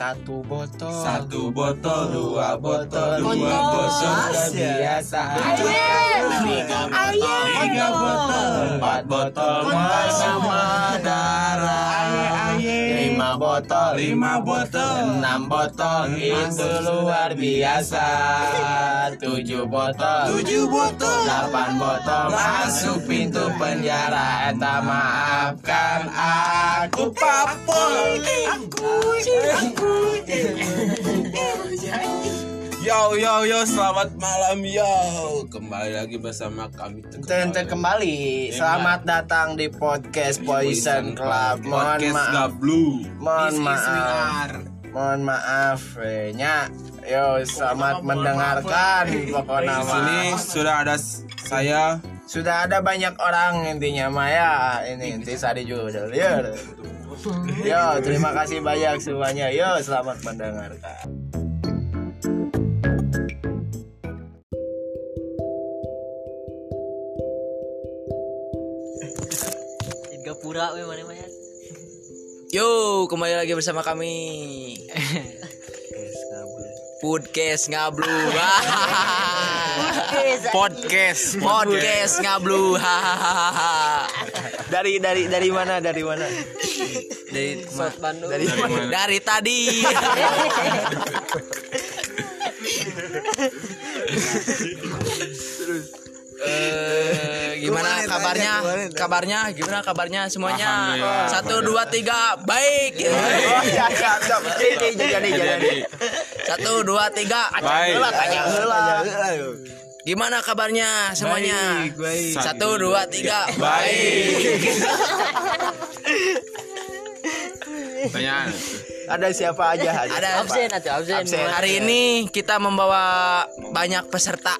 satu botol Satu botol, dua botol, dua botol. biasa. Tiga botol, tiga botol, empat botol bersama darah. Lima botol. Lima botol, enam botol. Itu luar biasa. Tujuh botol. Tujuh botol, delapan botol. Masuk pintu penjara. Eta maafkan aku. Papol Yo yo yo, selamat malam yo. Kembali lagi bersama kami Tentu kembali. Selamat datang di podcast Poison Club. Mohon Podcast maaf. Gablu. Mohon This is maaf. Mohon maaf eh, Nya Yo selamat mendengarkan Pokoknya Di sini sudah ada saya. Sudah ada banyak orang intinya Maya Ini inti Sadi juga ya. Yo terima kasih banyak semuanya. Yo selamat mendengarkan Yo, kembali lagi bersama kami. Podcast ngablu. Podcast, podcast ngablu. Dari dari dari mana dari mana Dari Bandung. Dari Dari mana? dari tadi. Eh, gimana kabarnya? Kabarnya gimana kabarnya semuanya? Satu dua tiga baik. Siap. Jadi jadi jadi Jadi, Satu dua tiga. baik. Gimana kabarnya semuanya? Baik, baik. Satu dua tiga Baik. Pertanyaan. Ada siapa aja? Ada siapa? Absen atau absen. Absen. Hari ini kita membawa banyak peserta.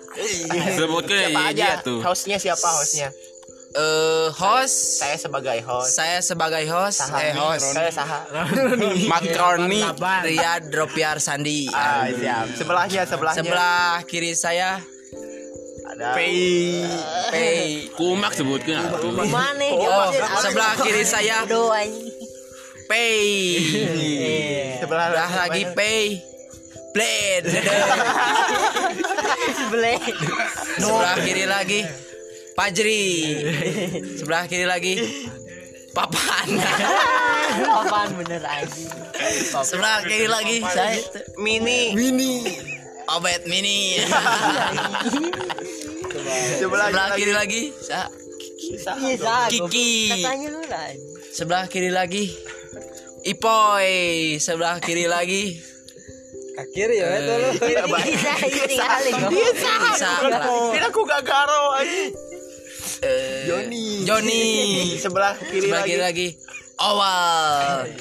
Sebutkan Siapa aja? iya tuh. Hostnya siapa hostnya? Eh host, Saya sebagai host. saya sebagai host, Saha. eh host. Saya Saha. Makroni. Riyad Dropiar Sandi. Ah, siap. Sebelahnya sebelahnya. Sebelah kiri saya ada Pei. Kumak sebutkan atuh. Mana Oh, sebelah kiri saya doang. Pei. Sebelah Sebelah lagi Pei. Blade. Sebelah. Sebelah kiri lagi Pajri. Sebelah kiri lagi Papan. Apaan bener aja. Sebelah kiri lagi saya Mini. Mini. Obet Mini. Sebelah, Sebelah kiri lagi Iya sah. Kiki. Katanya lu lah. Sebelah kiri lagi Ipoy. Sebelah kiri lagi Kiri ya itu lu. Bisa ini kali kok. Bisa. Kira aku gak garo aja. Eh, Joni. Joni. Sebelah kiri Sebelah lagi. kiri lagi Awal.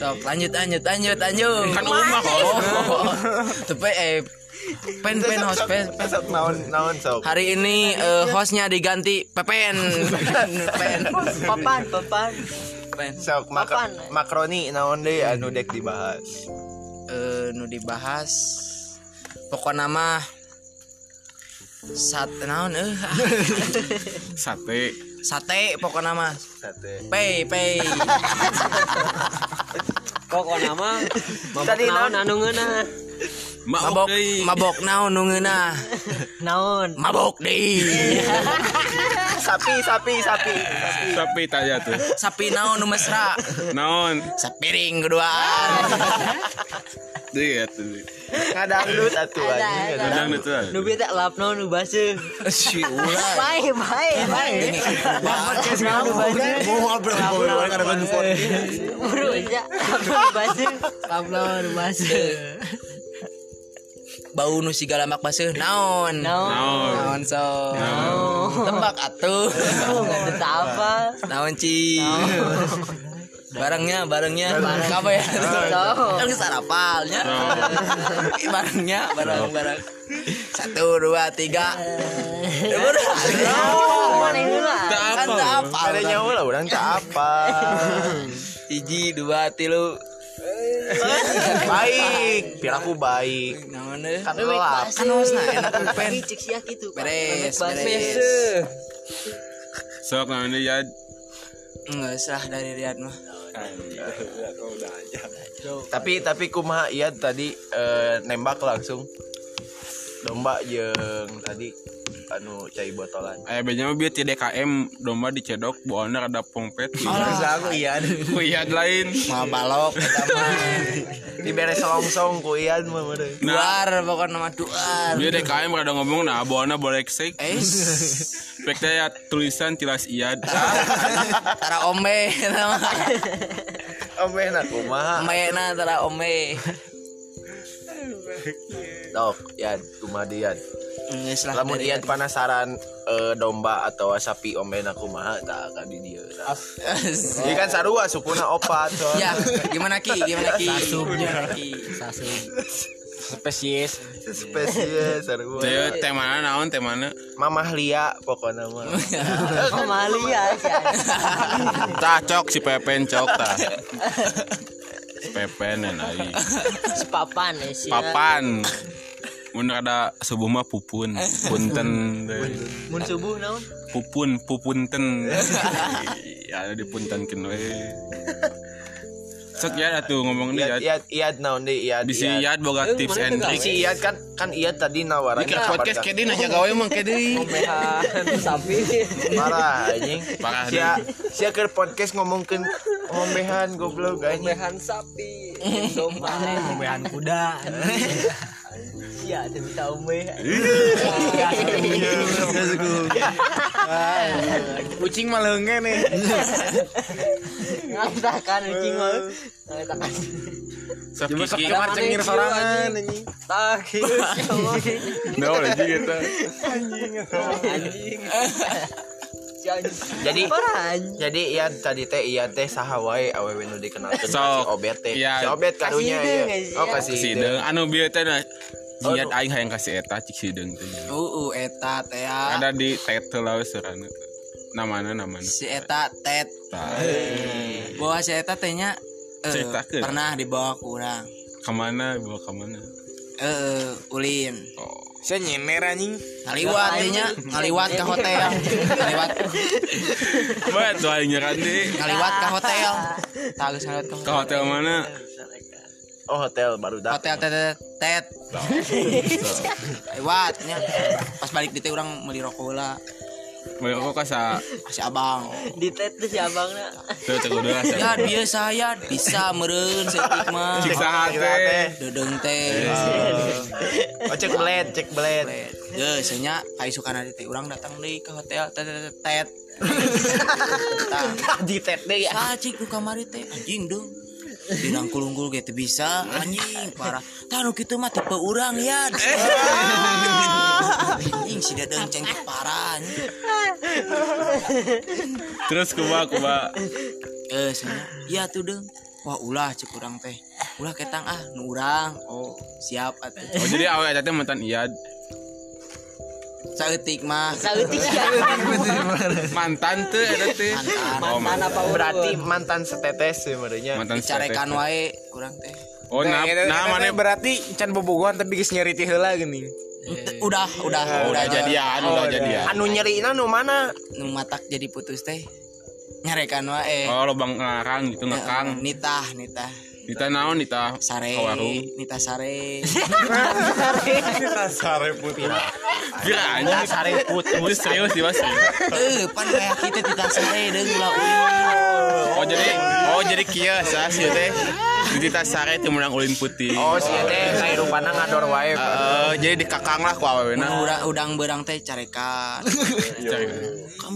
Top, lanjut lanjut lanjut lanjut. Kan umah kok. Oh. Tapi eh pen pen host pen. naon naon sok. Hari ini eh, hostnya diganti Pepen. Pen. Papan, papan. Sok mak Apaan? makroni naon deui anu dek dibahas. Eh, nu dibahas pokok nama sat naon eh Sate. sate pokok nama Sate. pay pay Kok kok nama? Mabok Tadi naon anu ngeuna? mabok mabok naon nu ngeunah Naon? mabok deui Sapi sapi sapi. Sapi. Tanya tuh. sapi naon nu mesra Naon? sapiring keduaan Deui atuh. Ngadangdut atuh Ada, anjing. itu. Nu beta lapno nu baseuh. si ulah Bae, bae, bae. Podcast nu baseuh. Buru aja. Lapno nu baseuh. Lapno nu baseuh. Bau nu sigala mak baseuh naon? Naon? Naon? naon so? Naon? tembak atuh. Nggak ada apa. naon ci? Barangnya barangnya. Apa ya? Kan sarapalnya. Barangnya barang barang. Satu dua tiga. Mana yang heula? kan tak apa. Ada nyawa lah orang tak apa. hiji dua tilu baik. Biar aku baik. Kan baseuh. kan hostna enak pen Cik sia kitu. Pak. beres beres Sok deui ya? Enggak usah dari Riyad mah tapi tapi kumaha iya tadi eh, nembak langsung domba yang tadi anu cai botolan Ayah benya mah bieu ti DKM domba dicedok boana ada pompet. Terus aku iya Ku iya lain. Mau balok kita mah. dibere songsong ku ian mah meureun. Nah, Duar pokoknya nama duar. bieu DKM kada ngomong nah boana boleh sek. Eh, Pek teh ya tulisan tilas iad. tara ome nama. Omeh na kumaha Mayana tara ome. Dok, Ian, kumaha dian. Geus lah Lamun Ian penasaran eh, domba atau sapi omeh na kumaha tak ka di dieu. Ini kan sarua sukuna opat Ya, soalnya. gimana Ki? Gimana Ki? Gimana Ki? spesies Spesies sarua. Teh teh mana naon teh mana? Mamah Lia pokoknya mah. Amalia Tah cok si Pepen cok tah. Pepen dan ai. sepapan ya sih Papan. Mun ada subuh mah pupun, punten deui. mun subuh naon Pupun, pupunten. Ya ada di puntenkeun we. Sok ya atuh ngomong nih ya. iad, iad naon deh, iad, Bisi iad. boga tips and Si tricks. Iad kan kan Iad tadi nawaran Ini podcast kayak di nanya gawe emang kayak di. mehan sapi parah anjing. Parah, Sia sia keur podcast ngomongkeun ngombehan goblok anjing. mehan sapi domba mehan kuda Iya, tahu meh. Kucing mah leunge nih. Ngatakan ucing mah. Ngatakan. Sok kiki. Kamar cengir sorangan anjing. Tak. Nah, lagi gitu. Anjing. Jadi jadi Iad tadi teh Iad teh saha wae awewe nu dikenalkeun si Sok. Obet teh. Iya. Si Obet karunya Kasih ya. Oh ya. kasih. Si anu bieu teh Jiat aing hayang kasih eta cik si deung teh. Uh, uh, eta teh ya. Ada di title lah serana. Namana namana. Si eta tet. Bawa si eta tehnya eh, Ceritakeun. pernah dibawa ke urang. Ke mana bawa ke mana? Eh, ulin. Oh. Saya nyemer anjing. Ngaliwat tehnya, ngaliwat ke hotel. Ngaliwat Buat tuh aing nyeran deh. ngaliwat ke hotel. Tagus ngaliwat ke Ke hotel. hotel mana? Oh hotel baru dak. Hotel tet tet tet. Lewat nya. Pas balik di teh urang meuli rokok heula. Mau kok kasa Si abang. Di tet tuh si abangna. tuh cek udah lah. Ya dia saya bisa meureun setik mah. Cik saha teh. Dedeung teh. Oh cek blade, cek blade. Ge, senya kaisukan di teh urang datang deui ke hotel tet tet tet. Di tet deui. Sa cik ku kamari teh anjing dong. Dirangkul-ungkul gitu bisa anjing parah. Tah nu kitu mah tipe urang ya. Anjing si dadang cengkeh parah. Terus kuba kuba. Eh senya iya tuh dong. Wah ulah cek urang teh. Ulah ketang ah nu urang. Oh, siap atuh. Oh jadi awal teh mantan Iad. Saeutik mah. Sautik. Mantan tuh eta teh. Mantan. Oh, Mantan apa Berarti mantan setetes sebenarnya. Mantan Dicarekan setetes. wae urang teh. Oh nah, nah mana berarti can bobogohan tapi geus nyeri ti heula geuning. Udah, udah, Oh, udah jadian, udah jadian. Anu nyerina nu mana? Nu matak jadi putus teh. Nyarekan wae. Oh lobang ngarang gitu ngekang. Nitah, nitah. Nita naon nita Sare, ka warung. nita sare. Kira aja sare put. Itu serius sih mas. Eh, pan kayak kita tita sare deung ulah. Oh jadi oh jadi kieu sa sih teh. Di Tita sare teh menang ulin putih. Oh si teh kayak rupana ngador wae. Eh, jadi dikakang lah ku awewena. Udang udang berang teh carekan. Cari.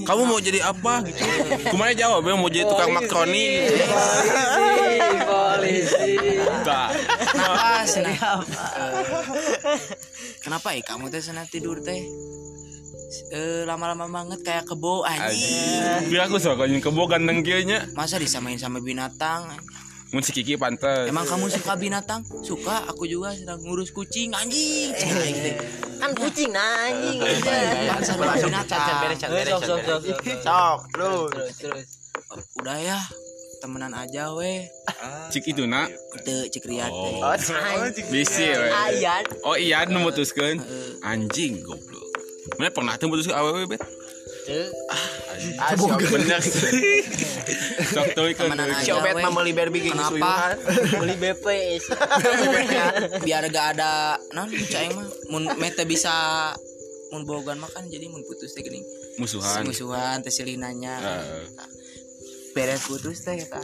Kamu mau jadi apa gitu? Ke mana jawab mau jadi tukang makroni. Polisi. Kenapa senang? Kenapa ya kamu teh senang tidur teh? Eh, lama-lama banget kayak kebo anjing. Biar aku suka kebo ganteng kieu nya. Masa disamain sama binatang? Mun si Kiki pantes. Emang kamu suka binatang? Suka, aku juga sedang ngurus kucing anjing. Kan kucing nah anjing. Kan sama Langsung binatang. sok, sok, sok, sok. Terus, terus. Udah ya, temenan aja weh. Cik itu nak. Teu cek riat. Oh, anjing. Bisi we. Ayat. Oh iya nu mutuskeun. Anjing goblok. Mana pernah tuh mutuskeun awewe bet? Tuh. Ah, Obet. bener sok aja, Obet weh. mah meuli Barbie geng Kenapa? beli BP biar gak ada non cai mah mun mete bisa mun bogan makan jadi mun putus teh geuning musuhan. Musuhan teh silinanya Eh, beres putus teh eta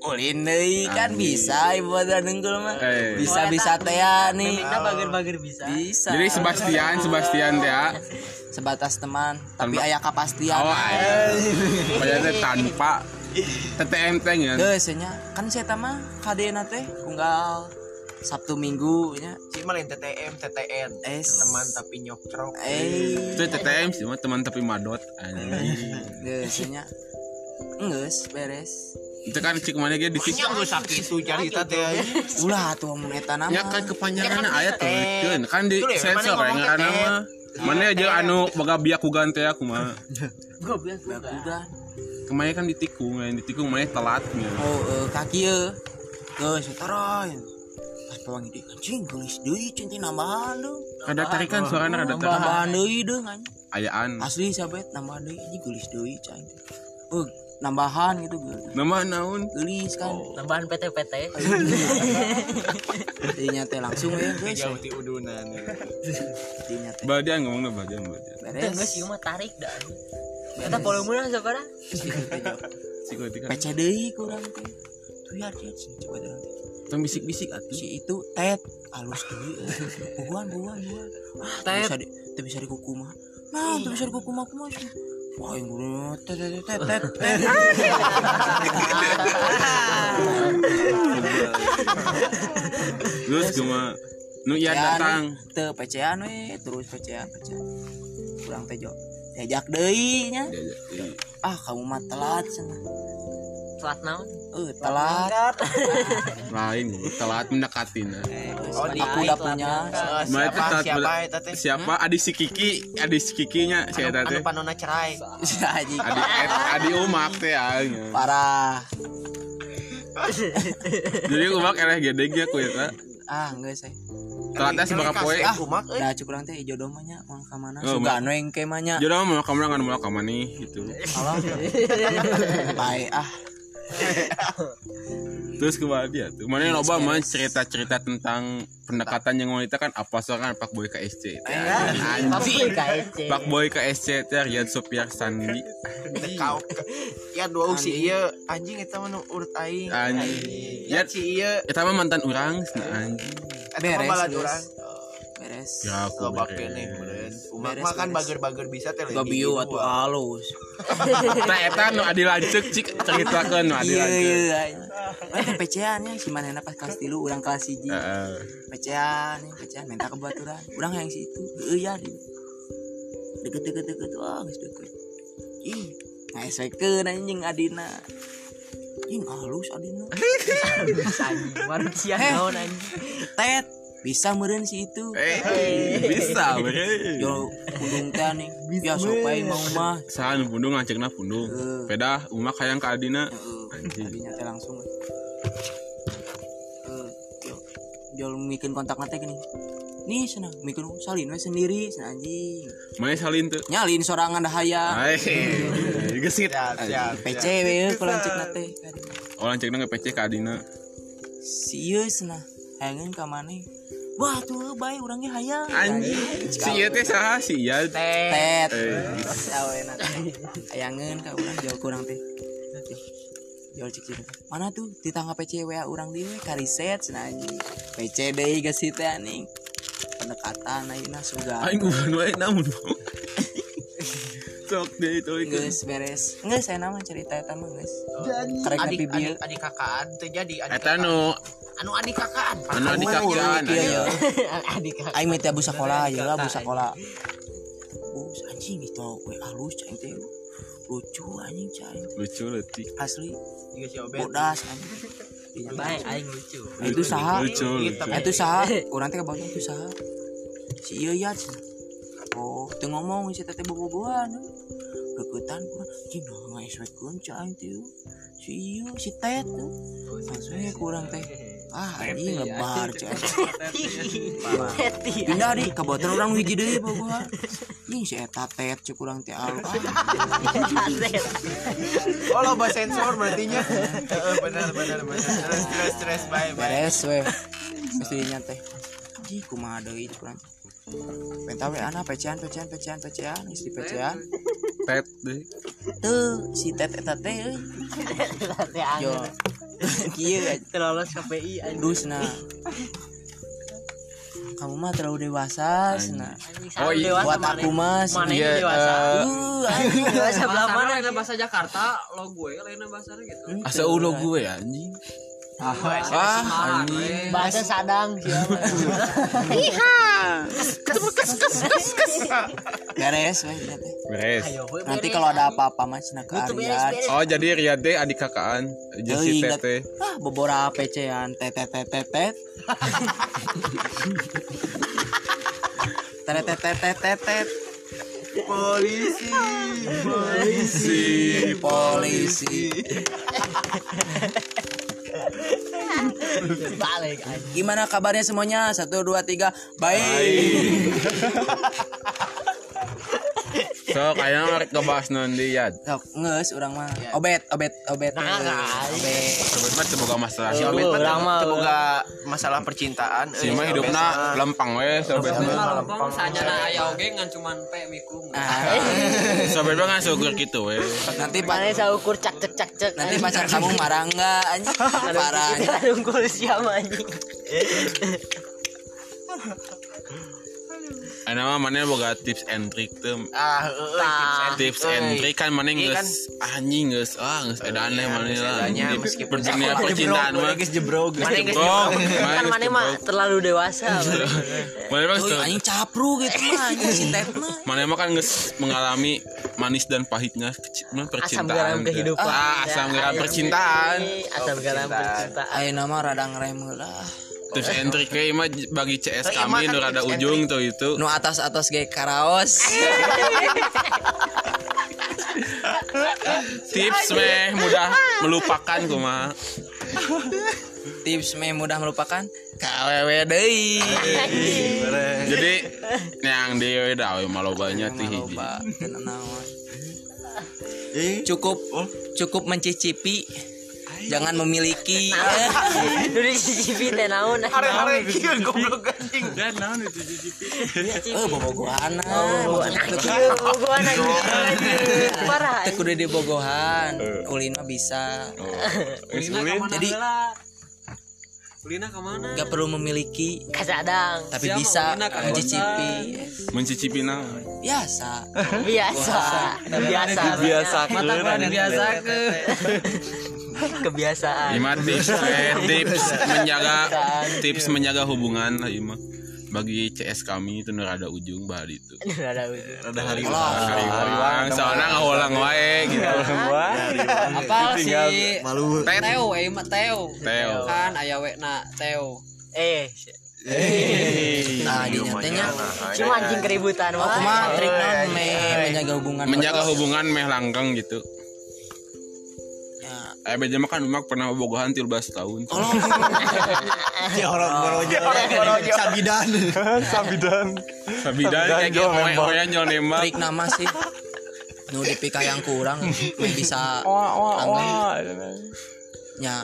ulin deui kan bisa ibu ada nenggul mah. Eh. bisa bisa teh ya nih. Kita bager-bager bisa. Bisa. Jadi Sebastian Sebastian teh ya. Sebatas teman tapi Tanpa- aya kepastian. Oh aya bayarnya tanpa TTM teh ya. Geus nya kan saya mah kadena teh unggal Sabtu Minggu nya Si mah lain TTM, TTN. es. Teman tapi nyoktrok. eh itu TTM sih mah teman tapi madot geus nya geus beres itu kan cik mana dia di geus sakit tuh cari kita teh. ulah tuh mun eta nama. Ya kan kepanjangan ayat tuh. kan kan di Itu deh, sensor ya ngomong karena TTM. mah. Mana aja anu boga biak kugan teh aku mah. Gue gue udah kemarin kan ditikung yang ditikung mana telat nya oh eh, kaki ya geus pas pawangi deui anjing geus deui cinti nambahan dong kada tarikan suaranya kada tarikan. Nambahan deui dong anjing. Ayaan. Asli sabet nambahan deui anjing geulis deui cai. Oh nambahan gitu geus nama naon? Geulis kan. Tambahan PT-PT Dinya teh langsung ya guys Jauh ti udunan. Dinya teh. Badian ngomongnya badian badian. Teh geus beres ieu mah tarik dah Eta volumenya sabaraha? PC deui kurang teh. Tuh ya dia coba teh tong bisik-bisik atuh. Si itu tet halus deui buan buan buan ah teh bisa di bisa dikuku mah. Nah teu bisa dikuku mah kumaha sih wah yang gue tet tet tet tet tet terus cuma nu iya datang. teu PC-an we terus PC-an PC-an kurang teh jo diajak deui nya ah kamu mah telat cenah Telat naon? eh telat. Lain telat mendekatin Oh, di aku udah punya. Eh, Nah, itu siapa tat- siapa eta teh? siapa? Adik si Kiki adik si Kikinya si eta Anu teh panona cerai. Anjing. adik adik umak teh aing. Parah. Jadi umak eleh gede ge ku eta ah enggak saya telatnya seberapa poe? Ah, umak euy. dah cukup nanti jodoh mah nya mau ke mana? Oh, suka anu yang ke mana jodoh mau kamu ngan mau kamu nih gitu. Allah baik ah terus kembali dia? Tuh mana yang loba mah cerita cerita tentang pendekatan yang wanita kan apa? Soalnya Pak Boy KSC anjing. KSC Pak Boy KSC teh Riyad Sopiar Sandi. Kau ya dua si ieu anjing eta mah nu urut aing. Anjing. Ya Ya- si ieu eta mah mantan urang cenah anjing. Beres, beres. Ya aku beres. Umak mah kan beres. bager-bager bisa teh gak biu atuh halus Nah, eta nu adi lanceuk cik ceritakeun nu adi iya lanceuk. iya Mereka PC-an ya si manehna pas kelas tilu urang kelas 1 Heeh. PC-an ya minta kebaturan. Urang yang situ heuh ya di deket wah geus deket. Ih ngaesekeun anjing adina. Ih halus adina. Anjing manusia Eh. naon anjing? Tet bisa meureun si itu. Eh, bisa bre. yo pundung teh nih ya sopai mau mah Saha nu pundung lanceukna pundung. Heeh. Peda umak hayang ka adina. Anjing. tadinya teh langsung eh. Yo jual bikin kontak nanti gini. Nih senang bikin salin we sendiri senang anjing. Mana salin tuh? nyalin sorangan dahaya. Ai, gesit. PC we kalau cek nate Oh lanceukna nge PC ka adina. si ieu cenah hayangan ka maneh wah tuh bae urangnya hayang Anjing. Si ieu teh saha si ieu? tet Eh, awena hayangan ka urang jual kurang teh cek cek mana tuh ditangkap PC WA urang di kariset cenah anjing PC deui geus teh anjing pendekatan ayeuna suga aing uban wae namun. Sok deh itu. Geus beres. Geus saya nama cerita eta mah geus. Karek Adik nepi bieu. adik adik kakaan teu jadi adik. Eta nu anu adik kakaan. anu. Iya ya. adik kakak Aing mah teh abu sakola ya lah abu sakola. Bus anjing itu we halus cai teh. Lucu anjing cai. Lucu leutik. Asli Juga si Obet. bodas anjing. Iya, baik aing lucu Nah, itu saha? Nah, itu saha? Urang teh kabawa itu saha? Si ieu ya. cenah. Oh, teu ngomong si teteh bobogohan. Keketan kurang anjing nah ngaeswekeun cai teh. Si ieu si tet tuh. Ya kurang teh. Ah anjing lebar cek Teti. pindah di kabupaten orang hiji deui bogohan anjing si eta tet cek urang teh alus Oh lo bahasa sensor berarti nya. Heeh, benar benar benar. Terus terus terus bye bye. beres we. Mesti teh ji kumaha deui cek urang Penta we ana pecean pecean pecean pecean geus di pecean tet deh. Tuh si tet eta teh euy. yo kieu Terlalu KPI dus nah kamu mah terlalu dewasa nah Oh, iya. Dewasa buat mana? aku mas Mana Iya, ini dewasa? eh, uh anjing Dewasa belah mana? lain bahasa Jakarta, lo gue lain bahasa gitu. asa ulo gue anjing ah anjing Bahasa Sadang siapa? kes kes kes kes. Beres beres. Nanti kalau ada apa-apa mas nak Riyad oh jadi Riyad deh adik kakaan jadi si Tete. Ah bobora pecean tete tete tete tete tete tete polisi polisi polisi. Balik gimana kabarnya semuanya? Satu dua tiga. Baik so kayaknya rek ngebahas non di Yad sok nges orang mah obet obet obet Nah, nah, obet sebut mah teboga masalah si Si Obet mah, mah boga masalah percintaan. si mah hidupna lempang we sobet mah Lempang sanyana aya oge ngan cuman pe mikum. Ah, sobet mah ngan syukur gitu we nanti Mana saya ukur cak cek cak cek. nanti pacar kamu marah enggak anjing parah. Kita ukur siapa anjing? Ana mah mana boga tips and trick tuh Ah, heeh, tips and tips trick, and euy. trick kan mana Iya kan. geus anjing geus ah geus edan Iya, mana geus lah meskipun dunia percintaan mah Geus jebrog. Mana yang jebrok. Kan Mana mana geus mah terlalu dewasa. mana mah geus- anjing capru gitu mah anjing si mah mana mah kan geus mengalami manis dan pahitnya mah Asam percintaan garam kehidupan. ah asam garam percintaan Asam garam percintaan. ayo nama rada ngerem lah tips and trick we mah bagi CS Oh, iya, kami nu kan rada tips and ujung tuh itu. Nu atas atas kayak karaos. Tips meh mudah melupakan kumaha. Tips me mudah melupakan? KWW deui. Jadi yang di da we malobanya teh hiji. cukup cukup mencicipi jangan memiliki. Dari cicipi teh naon? Hari-hari kieu goblok anjing. Dan naon itu cicipi iya, eh bobogohan ah. oh, bobogohan parah teh kudu di bogohan kulina eh. bisa. Oh. Jadi Lina ke mana? Gak perlu memiliki. Kadang Tapi Siapa? bisa mencicipi. Mencicipi nang, Biasa. Biasa. Biasa. Biasa. Mata biasa ke. Kebiasaan. Ima tips we, tips menjaga tips menjaga hubungan lah Ima. Bagi CS kami itu nu rada ujung bah itu. Ada ujung. Rada hari Hariwang, soalnya ngahulang wae gitu. Apa si malu. Teo, eh Teo. Teo. Kan aya we na Teo. Eh, nah di nyatanya cuma anjing keributan aku wah. mah trik non me menjaga hubungan Menjaga hubungan meh langgeng gitu. Ya. Eh beja mah kan emak pernah bogohan 13 tahun. Ya orang gorojo. Sabidan. Sabidan. Sabidan kayak gitu oe nyol nembak. trik nama sih nu dipika yang kurang bisa langgeng nya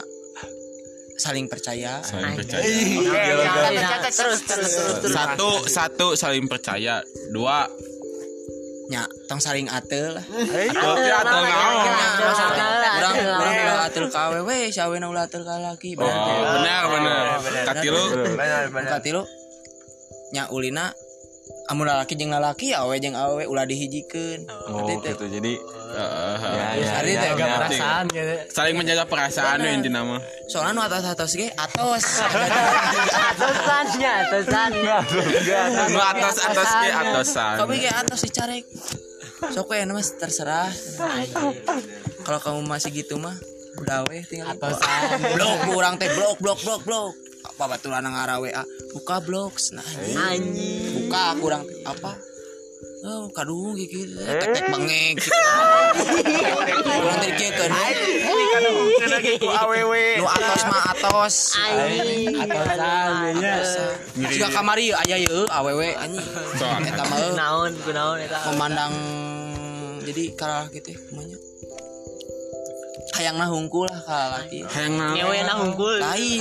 saling percaya Saling percaya. Catat, catat, terus terus terus terus. Satu satu saling percaya. Dua nya tong saling atel lah. Atau teh atau Nya, naon. maksudnya urang Atel, urang atel. ulah atel ka awewe si awena ulah atel ka laki Oh, benar benar. Katilu? Benar benar. Kati lu nya ulina amun lalaki jeung lalaki awe jeung awe ulah dihijikeun. Oh gitu. Jadi eh, Hari teh perasaan gitu. saling menjaga perasaan we intina mah. soalnya nu atas-atas ge atos. Atasannya, atasannya. Nu atas atas ke atasan. kamu ge atos dicarek sok we mas terserah. Kalau kamu masih gitu mah udah weh tinggal atosan. Blok kurang teh blok blok blok blok. Apa baturan ngara WA buka blok nah. Anjing. buka kurang apa? Oh, kadung gitu, tek tek bengek. Kurang teh kieu kan. lagi ku awewe nu atos mah atos Atosan nya. Jika kamari aya ye awewe anjing eta mah eh, Naon kunaon eta. memandang jadi kalah gitu ya kumanya hayang nah hungkul lah kalah laki hayang Ngewe na hungkul. lain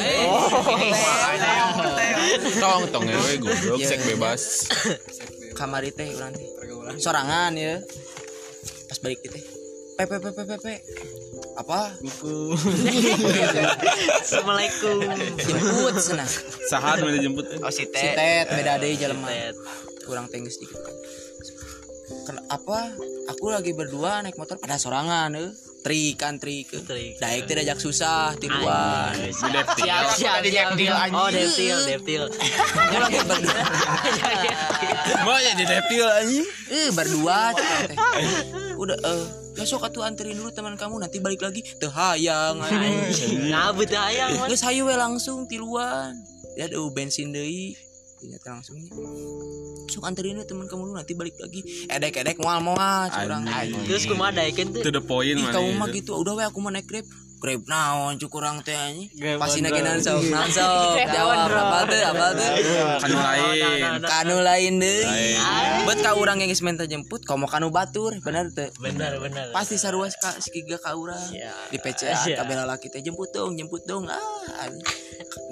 tong tong ewe goblok Iya, sek iya. bebas kamari teh urang teh sorangan ya balik teh pepe pepe pepe apa? Assalamualaikum. jemput sana. Sahat mau dijemput. Oh si si teh tet beda deh jelema kurang tinggi sedikit Ken apa? Aku lagi berdua naik motor pada sorangan eh. Trikan trik eh. Trik. daek teh dajak susah tiluan deptil Siap siap siap. Oh deptil deptil. aku lagi berdua. Mau ya di deptil anjing? Eh berdua teh udah eh besok atuh anterin dulu teman kamu nanti balik lagi. Teu hayang anjing. Ngabut hayang man. geus hayu we langsung tiluan. Ya ada bensin deui. Ternyata langsungnya sok anterin we teman kamu dulu nanti balik lagi. Edek edek moal moal curang Terus kumaha daekeun to tuh. the point Ih, kamu mah itu. gitu. Udah we aku mau naik grab grab naon cukurang teh anjing. Pasti on naik road. nansok nansok jawab apa tuh apa tuh kanu lain. Kanu lain deh. Buat kau orang yang geus minta jemput komo kanu batur bener tuh Benar benar. pasti sarua ka sikiga ka urang. Ya. di PCA Iya. kabel laki teh jemput dong jemput dong. Ah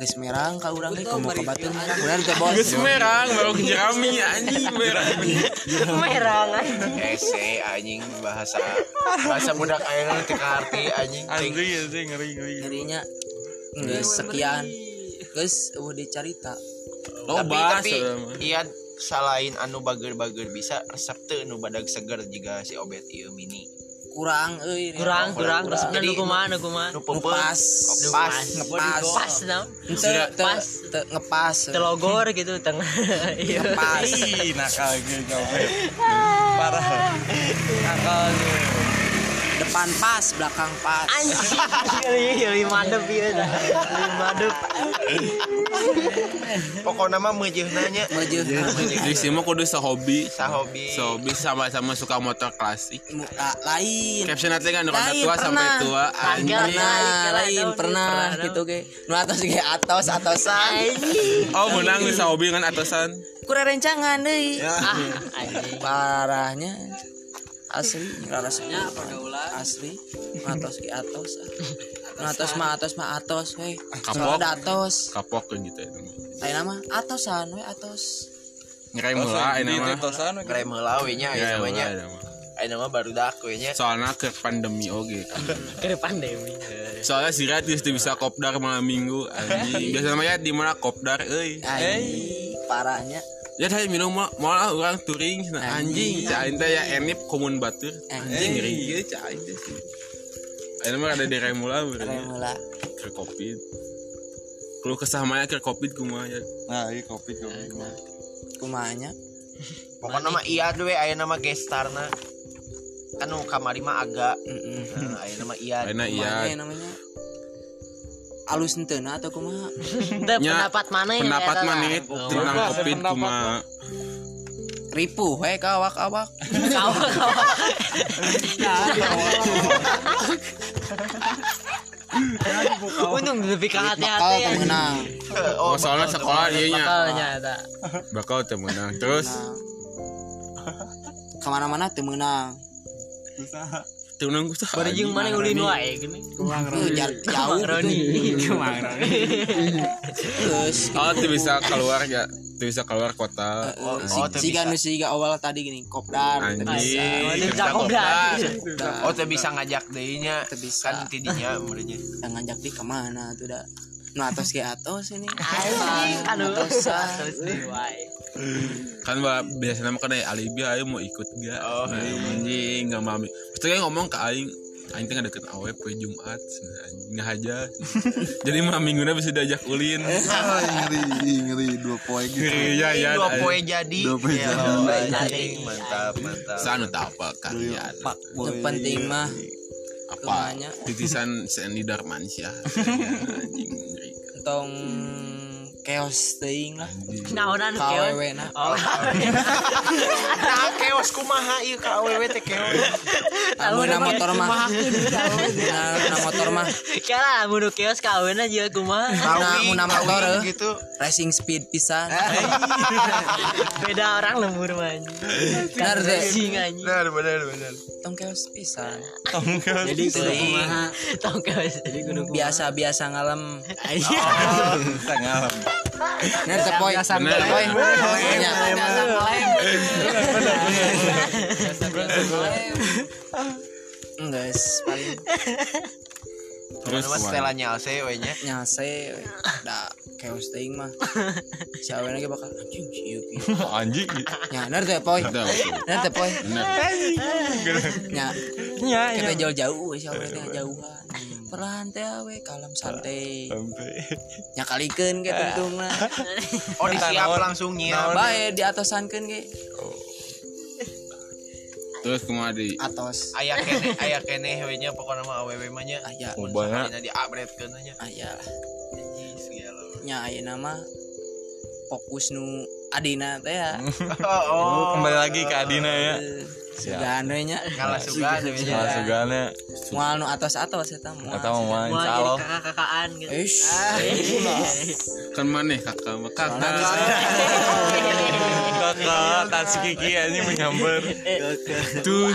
geus merang ka urang teh komo ka batur merang bener teh bos Geus merang baru ke jerami anjing merang. Merang. ese anjing bahasa bahasa budak ayeuna teu arti anjing anjing anjing ngeri ngeri. Jadinya geus sekian. geus eueuh dicarita. Oh tapi bahas tapi iya selain anu bager-bager bisa resep teu nu badag seger juga si obet ieu mini kurang euy Kurang kurang resepna nu kumaha nu kumaha. nu Nu peupeut pas Oh, pas ngepas Pas naon. Teu- teu- Pas. teu- ngepas Telogor gitu tengah. Iya. ngepas nakal gitu kamu parah nakal depan pas belakang pas. Anjing. Iya, madep ieu dah. Madep. pokoknya mah meujeuhna nya maju di sini mah kudu sehobi. Sahobi sehobi sama-sama suka motor klasik. Muka lain. Caption nanti kan Lain, tua sampai pernah. tua. Anjing. Lain, pernah gitu ke nu atas ge atos atosan. Oh menang di sehobi kan atasan kurang rencangan deui Ah, anjing. parahnya asli rasanya asli. Atos ge atos. Ah. atos mah atos mah atos we Kapok. Atos. Kapok kan gitu ya ayeuna mah atosan we atos. Ngerai mula ini mah Krem heula we nya Ya, aya mula, nya. ini mah. aya mah baru dak we nya. Soalnya ke pandemi oke kan. Ke pandemi. soalnya si Rat bisa kopdar malam minggu anjing. Biasa mah ya di mana kopdar euy. Parahnya ya tadi minum mah malah orang touring. Nah, anjing. cain teh ya enip komun batur. Anjing. Ngeri gitu cain teh sih. Ayo mah ada di Remula berarti mula ke covid kalau kesamanya ke covid kumaha ya. Nah, iya kopi kopi. kumanya pokoknya mah iya we aya nama gestarna kan kamari mah agak. Heeh. nah, aya nama iya Ayeuna iya. Kumanya namanya alus entena atau kumaha Teu Nya, pendapat mana ya? pendapat mana tentang covid kumaha ripuh we ka awak-awak Kawak, kawak. Untung lebih ke bakal hati-hati ya. menang. Oh soalnya sekolah dia nya bakal teu menang. Terus? Ke mana-mana teu menang teu menang kusah Bari jeung mana ulin wae gini. Tuh, jar- jauh Roni. terus oh teu bisa keluar ya. Teu bisa keluar kota. Oh, si, oh, si bisa. nu siga awal tadi gini kopdar. Anjing. Bisa. Kopdar. Oh teu bisa ngajak deui nya Teu bisa. kan tidinya meureunnya yang ngajak di ke mana tuh dah nu atos ke atos ini. Aduh. Di wae. Kan mbak biasanya mah kan ada alibi ayo mau ikut gak? Oh, nah, anjing nggak mami. Pasti kan ngomong ke aing aing teh deket awe poe jumat Nah, nggak aja jadi mah minggunya bisa diajak ulin. Ngeri ngeri dua poin gitu. Ngeri, ya ya dua poe jadi. Dua poe Ya, jadi. anjing mantap mantap. Sana tak apa kalian? Pak penting mah apa? titisan Sandy Darmansyah. Anjing ngeri. tong chaos teuing lah. Naonan keon. KWW na Oh, nah keos kumaha ieu ka awewe teh keos Amun motor mah. Nah, nah, motor mah. Kala mun kios kawin aja aku mah. Nah, mun nama motor eh, gitu. Racing speed pisan. Beda orang lembur mah. benar teh benar benar benar. Tong keos pisan. Jadi kudu kumaha? Tong kios. Jadi kudu biasa biasa ngalem. Kita ngalam. Benar teh poy Bener. poy Nya. Enggak, paling. Terus Mas kumaha? setelahnya Alse we nya nyase da chaos teuing mah. Si ge bakal? Anjing si kieu Anjing. nya bener teh poy? Ada, betul. bener teh poy? Bener. nya nya kita jauh-jauh si teh jauhan perlahan teh we kalem santai. Sampai. nya kalikeun ge tungtungna oh disiap langsung nyiap. Bae di atosankeun ge. Terus kumaha di? Atos. Aya kene aya kene we nya pokona mah awewe mah nya. Aya. Oh, banyak. Nya. Di upgrade keun nya aya nya ayeuna mah fokus nu adina teh ya. Oh Oh, kembali lagi ke Adina ya. Sugan we nya kalah sugan we nya Salah sugana. moal nu atos-atos eta moal mau main Mau jadi calo. kakak-kakaan gitu. Ish. kan maneh kakak mah kakak. Kakak, tas kiki ini menyambar. Tuh.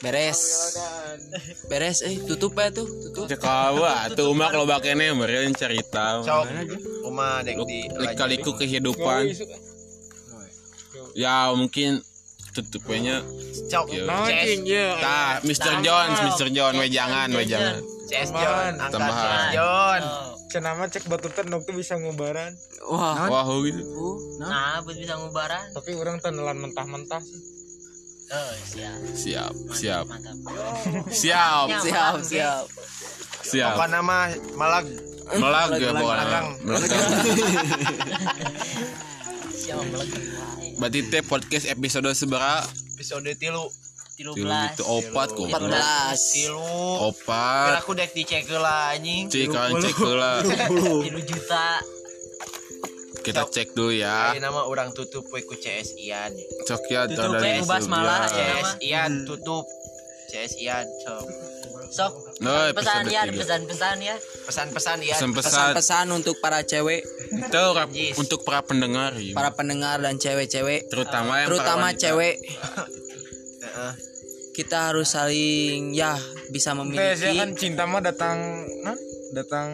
beres beres eh tutup ya tuh tutup Cek awa tuh mah kalau bakene meureun cerita. sok uma dek di Lika-liku kehidupan. Ya mungkin tutupnya cok CS Tah, Mr. Jones, Mr. John, we jangan, we jangan. CS John Tambahan. John Cenama cek batutan nuk tuh bisa ngubaran. wah Wah, gitu. uh, Nah, buat bisa ngubaran. Tapi orang teh nelan mentah-mentah sih. Oh, siap. Siap, siap. Mantap. Siap, siap siap siap. apa nama malag Melag ya pokoknya. Melag. Melek. Berarti teh podcast episode seberapa? episode tilu Tilu belas. itu opat kok. 14 tilu Opat. aku dek dicek lah anjing Cek kan cek heula. Tilu juta. Kita cek dulu ya. Ayo nama orang tutup we ku CS Ian Cok ya Tutup ubas malah, ya. CS Ian tutup CS Ian sok Sok. Nah, Pesan episode ya, pesan-pesan ya. pesan-pesan Ian Pesan-pesan pesan-pesan untuk para cewek itu Yes. untuk para pendengar ya. para pendengar dan cewek-cewek terutama yang terutama cewek Heeh. kita harus saling ya bisa Biasanya kan memiliki cinta mah datang kan? datang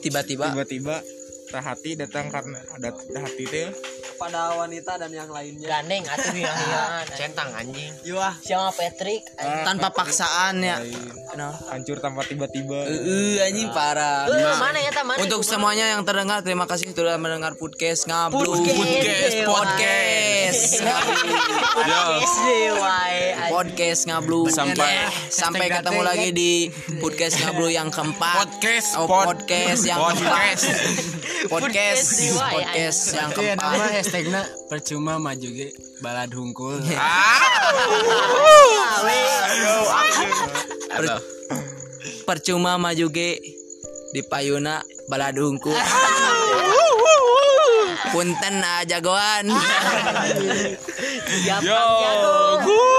tiba-tiba tiba-tiba hati datang karena ada hati teh. Pada wanita dan yang lainnya. Gandeng atuh hilang-hilangan. centang anjing. Siapa Patrick? tanpa paksaan ya. Nah hancur tanpa tiba-tiba. Eh anjing parah. Eh, mana ya ta mana? untuk semuanya yang terdengar terima kasih sudah mendengar podcast ngablu Podcast, podcast Yo, podcast. Ngablu. Sampai- sampai ketemu lagi di podcast ngablu yang keempat. Podcast oh, pod- podcast yang podcast. keempat. Podcast Podcast, podcast yang Iya, nama keempat. hashtagnya percuma maju ge balad hungkul. Atau, percuma maju ge di payuna baladungku punten aja goan Siap, yo jago.